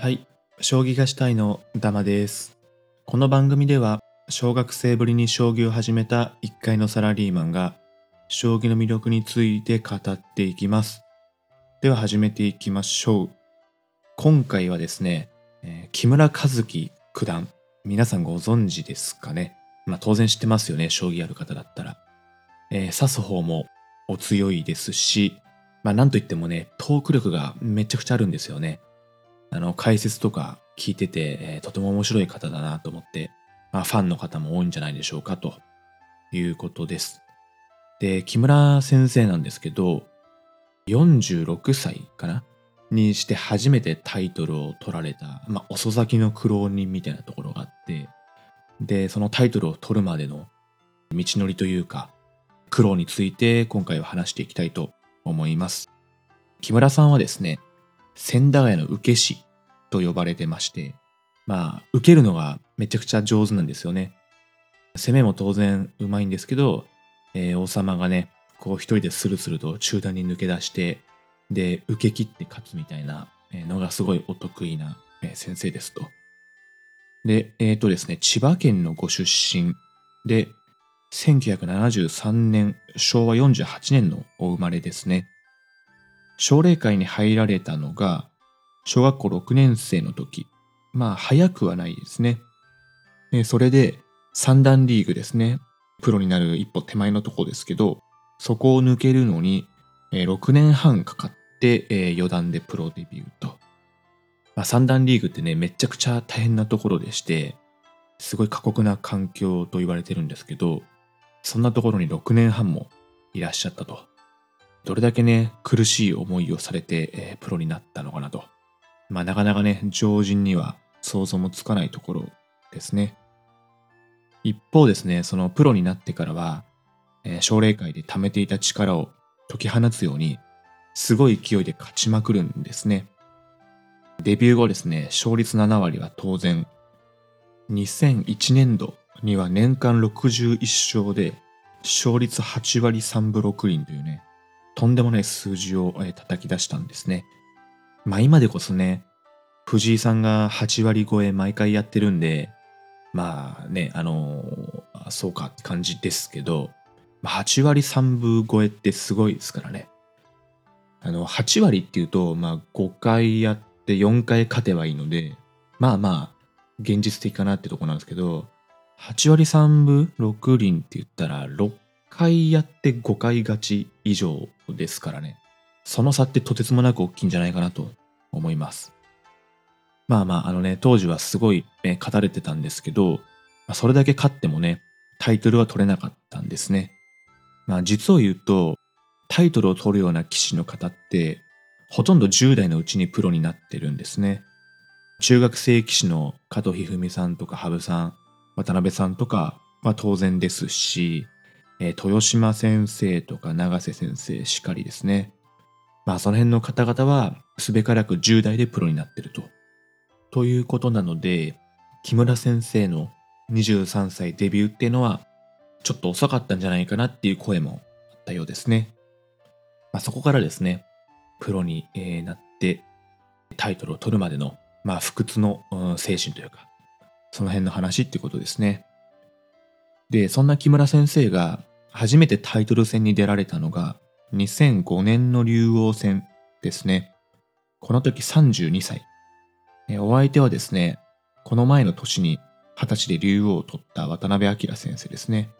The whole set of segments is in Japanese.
はい、将棋がしたいのダマです。この番組では、小学生ぶりに将棋を始めた一階のサラリーマンが、将棋の魅力について語っていきます。では始めていきましょう。今回はですね、え木村和樹九段、皆さんご存知ですかね？まあ当然知ってますよね、将棋ある方だったら。えー指す方もお強いですし、まあなんといってもね、トーク力がめちゃくちゃあるんですよね。あの、解説とか聞いてて、えーとても面白い方だなと思って、まあ、ファンの方も多いんじゃないでしょうか、ということです。で、木村先生なんですけど、46歳かな？にして初めてタイトルを取られた、まあ、遅咲きの苦労人みたいなところがあって、で、そのタイトルを取るまでの道のりというか、苦労について今回は話していきたいと思います。木村さんはですね、千駄ヶ谷の受け師と呼ばれてまして、まあ、受けるのがめちゃくちゃ上手なんですよね。攻めも当然うまいんですけど、えー王様がね、こう一人でスルスルと中段に抜け出して、で、受け切って勝つみたいなのがすごいお得意な先生ですと。で、えっ、とですね、千葉県のご出身で、1973年、昭和48年のお生まれですね。奨励会に入られたのが、小学校6年生の時。まあ、早くはないですね。でそれで、三段リーグですね。プロになる一歩手前のとこですけど、そこを抜けるのに、6年半かかって、えー四段でプロデビューと。まあ、三段リーグってね、めちゃくちゃ大変なところでして、すごい過酷な環境と言われてるんですけど、そんなところに6年半もいらっしゃったと。どれだけね、苦しい思いをされて、えープロになったのかなと。まあなかなかね、常人には想像もつかないところですね。一方ですね、そのプロになってからは、えー奨励会で貯めていた力を解き放つように、すごい勢いで勝ちまくるんですね。デビュー後ですね、勝率7割は当然、2001年度には年間61勝で、勝率8割3分6厘というね、とんでもない数字を叩き出したんですね。まあ今でこそね、藤井さんが8割超え毎回やってるんで、まあね、あのそうかって感じですけど、8割3分超えってすごいですからね。あの、8割っていうと、まあ5回やって4回勝てばいいので、まあまあ、現実的かなってとこなんですけど、8割3分6厘って言ったら、6回やって5回勝ち以上ですからね。その差ってとてつもなく大きいんじゃないかなと思います。まあまあ、あのね、当時はすごい、ね、勝たれてたんですけど、それだけ勝ってもね、タイトルは取れなかったんですね。まあ実を言うと、タイトルを取るような棋士の方って、ほとんど10代のうちにプロになってるんですね。中学生棋士の加藤一二三さんとか羽生さん、渡辺さんとかは当然ですし、えー豊島先生とか永瀬先生しかりですね。まあその辺の方々はすべからく10代でプロになってると。ということなので、木村先生の23歳デビューっていうのはちょっと遅かったんじゃないかなっていう声もあったようですね。まあ、そこからですね、プロに、えなってタイトルを取るまでの、まあ、不屈の、精神というか、その辺の話ってことですね。で、そんな木村先生が初めてタイトル戦に出られたのが2005年の竜王戦ですね。この時32歳。お相手はですね、この前の年に20歳で竜王を取った渡辺明先生ですね。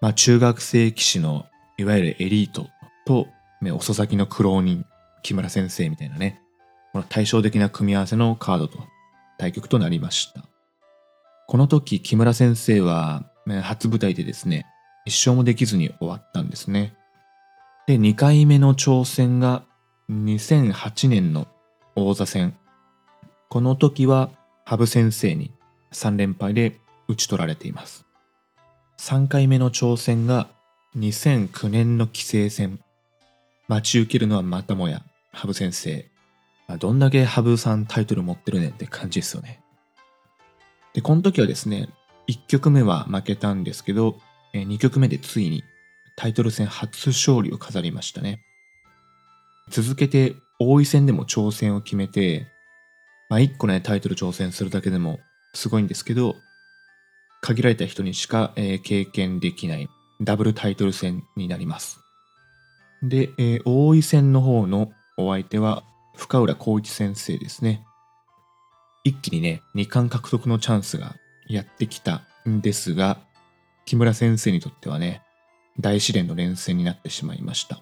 まあ中学生棋士のいわゆるエリートと、遅咲きの苦労人、木村先生みたいなね、この対照的な組み合わせのカードと対局となりました。この時木村先生は初舞台でですね、一勝もできずに終わったんですね。で、2回目の挑戦が2008年の王座戦。この時は羽生先生に3連敗で打ち取られています。3回目の挑戦が2009年の棋聖戦。待ち受けるのはまたもや羽生先生。まどんだけ羽生さんタイトル持ってるねんって感じですよね。で、この時はですね、1局目は負けたんですけど、え2局目でついにタイトル戦初勝利を飾りましたね。続けて王位戦でも挑戦を決めて、まあ、1個ね、タイトル挑戦するだけでもすごいんですけど、限られた人にしか、えー、経験できないダブルタイトル戦になります。で、えー、大井戦の方のお相手は深浦光一先生ですね。一気にね、2冠獲得のチャンスがやってきたんですが、木村先生にとってはね、大試練の連戦になってしまいました。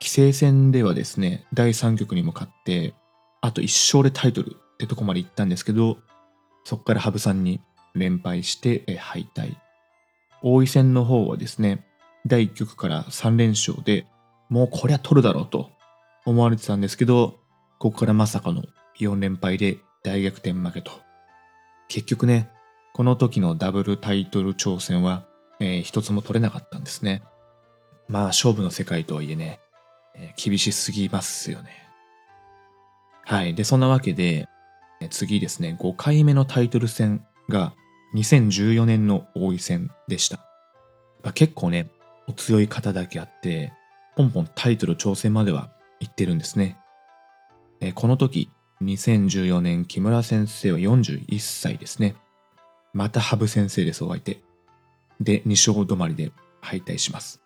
棋聖戦ではですね、第3局に向かって、あと1勝でタイトルってとこまで行ったんですけど、そこから羽生さんに連敗して敗退。王位戦の方はですね、第1局から3連勝で、もうこりゃ取るだろうと思われてたんですけど、ここからまさかの4連敗で大逆転負けと。結局ね、この時のダブルタイトル挑戦は、えー、一つも取れなかったんですね。まあ勝負の世界とはいえね、えー、厳しすぎますよね。はい。で、そんなわけで、次ですね、5回目のタイトル戦が2014年の王位戦でした。まあ、結構ね、お強い方だけあって、ポンポンタイトル挑戦までは行ってるんですね。えこの時、2014年木村先生は41歳ですね。また羽生先生です、お相手。で、2勝止まりで敗退します。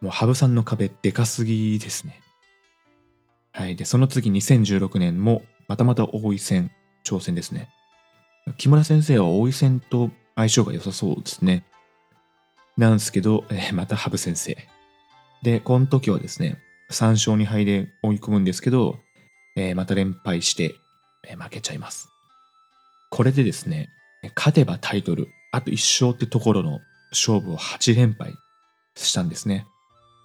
もう羽生さんの壁でかすぎですね。はい。で、その次2016年もまたまた王位戦挑戦ですね。木村先生は王位戦と相性が良さそうですね。なんですけど、えー、また羽生先生。で、この時はですね、3勝2敗で追い込むんですけど、えー、また連敗して、えー、負けちゃいます。これでですね、勝てばタイトル、あと1勝ってところの勝負を8連敗したんですね。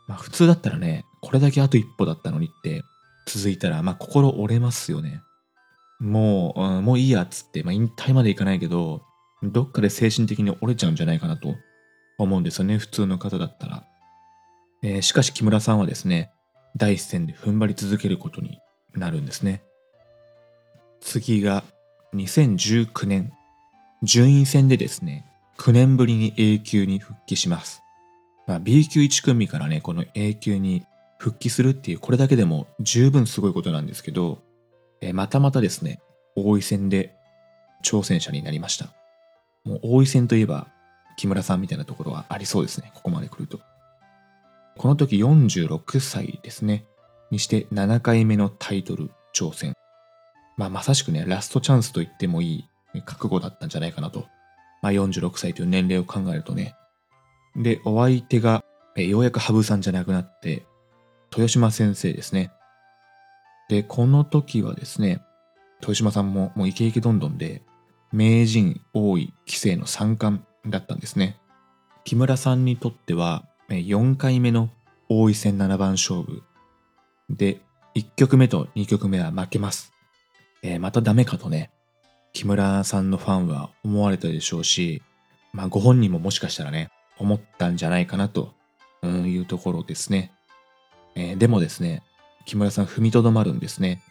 まあ普通だったらね、これだけあと一歩だったのにって続いたら、まあ心折れますよね。もう、うん、もういいやっつって、まあ引退までいかないけど、どっかで精神的に折れちゃうんじゃないかなと思うんですよね、普通の方だったら。えー、しかし木村さんはですね、第一線で踏ん張り続けることになるんですね。次が2019年、順位戦でですね、9年ぶりに A 級に復帰します。まあ、B 級1組からね、この A 級に復帰するっていう、これだけでも十分すごいことなんですけど、えー、またまたですね、大井戦で挑戦者になりました。もう大井戦といえば、木村さんみたいなところはありそうですね、ここまで来ると。この時46歳ですね。にして7回目のタイトル挑戦。まあまさしくね、ラストチャンスと言ってもいい覚悟だったんじゃないかなと。まあ46歳という年齢を考えるとね。で、お相手が、えようやく羽生さんじゃなくなって、豊島先生ですね。で、この時はですね、豊島さんももうイケイケどんどんで、名人、王位、棋聖の三冠だったんですね。木村さんにとっては、4回目の王位戦七番勝負で、1曲目と2曲目は負けます。えー、またダメかとね、木村さんのファンは思われたでしょうし、まあご本人ももしかしたらね、思ったんじゃないかなというところですね。えー、でもですね、木村さん踏みとどまるんですね。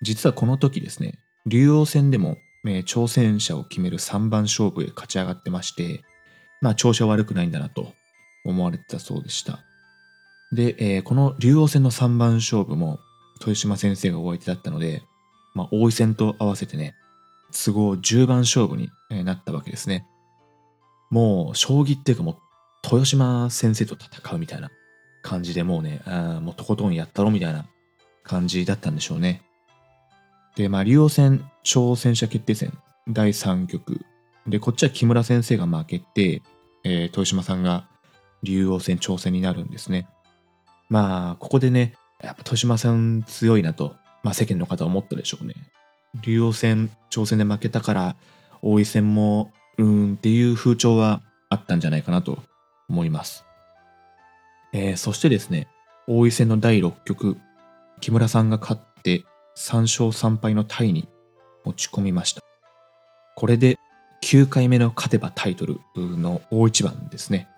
実はこの時ですね、竜王戦でも、えー、挑戦者を決める3番勝負へ勝ち上がってまして、まあ調子は悪くないんだなと思われてたそうでした。で、えー、この竜王戦の3番勝負も豊島先生がお相手だったので、まあ、王位戦と合わせてね、都合10番勝負になったわけですね。もう、将棋っていうかもう、豊島先生と戦うみたいな感じでもうね、あもうとことんやったろみたいな感じだったんでしょうね。で、まあ、竜王戦挑戦者決定戦第3局。で、こっちは木村先生が負けて、えー、豊島さんが竜王戦挑戦になるんですね。まあ、ここでね、やっぱ豊島さん強いなと、まあ世間の方は思ったでしょうね。竜王戦挑戦で負けたから、王位戦も、うーんっていう風潮はあったんじゃないかなと思います。えー、そしてですね、王位戦の第6局、木村さんが勝って3勝3敗のタイに持ち込みました。これで9回目の勝てばタイトルの大一番ですね。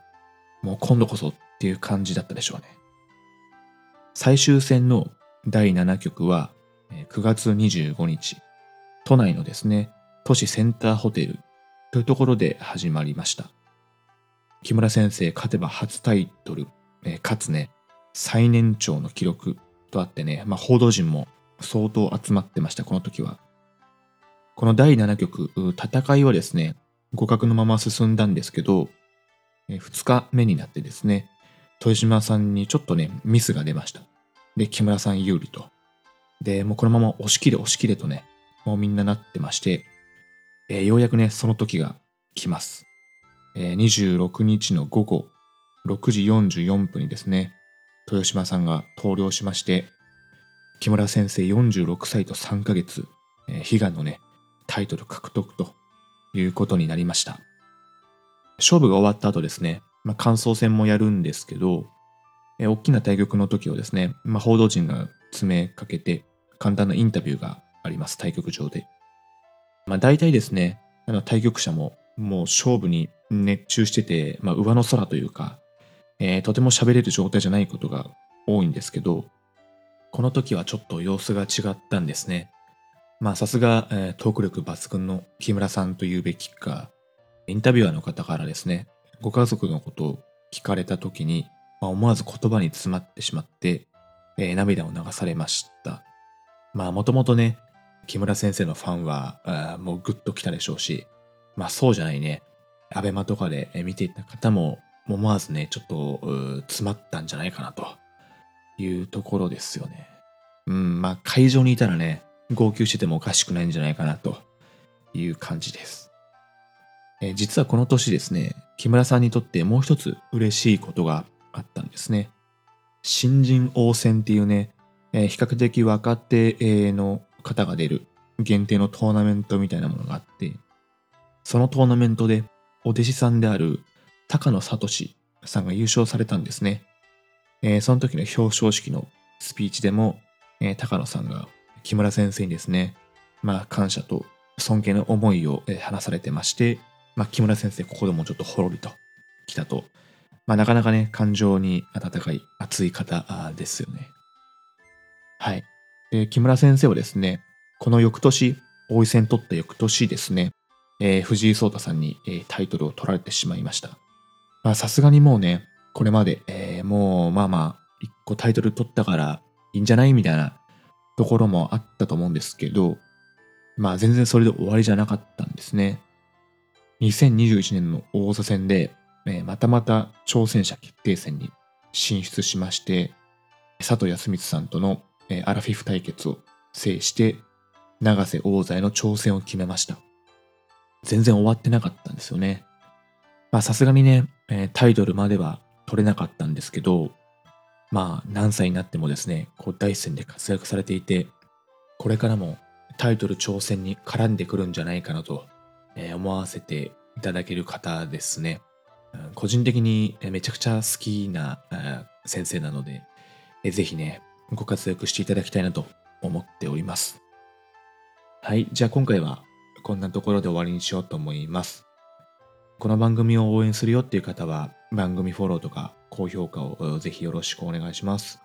もう今度こそっていう感じだったでしょうね。最終戦の第7局は9月25日、都内のですね、都市センターホテルというところで始まりました。木村先生勝てば初タイトル、えかつね、最年長の記録とあってね、まあ、報道陣も相当集まってました、この時は。この第7局、戦いはですね、互角のまま進んだんですけど、え2日目になってですね、豊島さんにちょっとね、ミスが出ました。で、木村さん有利と。で、もうこのまま押し切れ押し切れとね、もうみんななってまして、えー、ようやくね、その時が来ます。えー、26日の午後6時44分にですね、豊島さんが投了しまして、木村先生46歳と3ヶ月、えー、悲願のね、タイトル獲得ということになりました。勝負が終わった後ですね、まあ、感想戦もやるんですけど、えー、大きな対局の時をですね、まあ、報道陣が詰めかけて、簡単なインタビューがあります、対局場で。まあ、大体ですね、あの対局者ももう勝負に熱中してて、まあ、上の空というか、えー、とても喋れる状態じゃないことが多いんですけど、この時はちょっと様子が違ったんですね。まあさすが、えー、トーク力抜群の木村さんと言うべきか、インタビュアーの方からですね、ご家族のことを聞かれた時に、まあ、思わず言葉に詰まってしまって、えー、涙を流されました。まあもともとね、木村先生のファンは、もうグッと来たでしょうし、まあそうじゃないね、アベマとかで見ていた方も思わずね、ちょっと詰まったんじゃないかなというところですよね。うん、まあ会場にいたらね、号泣しててもおかしくないんじゃないかなという感じです。え実はこの年ですね、木村さんにとってもう一つ嬉しいことがあったんですね。新人王戦っていうね、え比較的若手の方が出る限定のトーナメントみたいなものがあって、そのトーナメントでお弟子さんである高野聡さんが優勝されたんですね。えー、その時の表彰式のスピーチでも、えー、高野さんが木村先生にですね、まあ感謝と尊敬の思いを、話されてまして、まあ木村先生ここでもちょっとほろりと来たと。まあなかなかね、感情に温かい熱い方ですよね。はい。で、木村先生はですね、この翌年、王位戦取った翌年ですね、えー、藤井聡太さんに、えー、タイトルを取られてしまいました。まあさすがにもうね、これまで、えー、もうまあまあ、一個タイトル取ったからいいんじゃないみたいなところもあったと思うんですけど、まあ全然それで終わりじゃなかったんですね。2021年の王座戦で、えー、またまた挑戦者決定戦に進出しまして、佐藤康光さんとの、え、アラフィフ対決を制して、永瀬王座への挑戦を決めました。全然終わってなかったんですよね。まあさすがにね、え、タイトルまでは取れなかったんですけど、まあ何歳になってもですね、こう第一線で活躍されていて、これからもタイトル挑戦に絡んでくるんじゃないかなと、え、思わせていただける方ですね。個人的にめちゃくちゃ好きな先生なので、ぜひね、ご活躍していただきたいなと思っております。はい、じゃあ今回はこんなところで終わりにしようと思います。この番組を応援するよっていう方は、番組フォローとか高評価をぜひよろしくお願いします。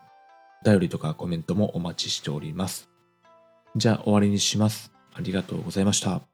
お便りとかコメントもお待ちしております。じゃあ終わりにします。ありがとうございました。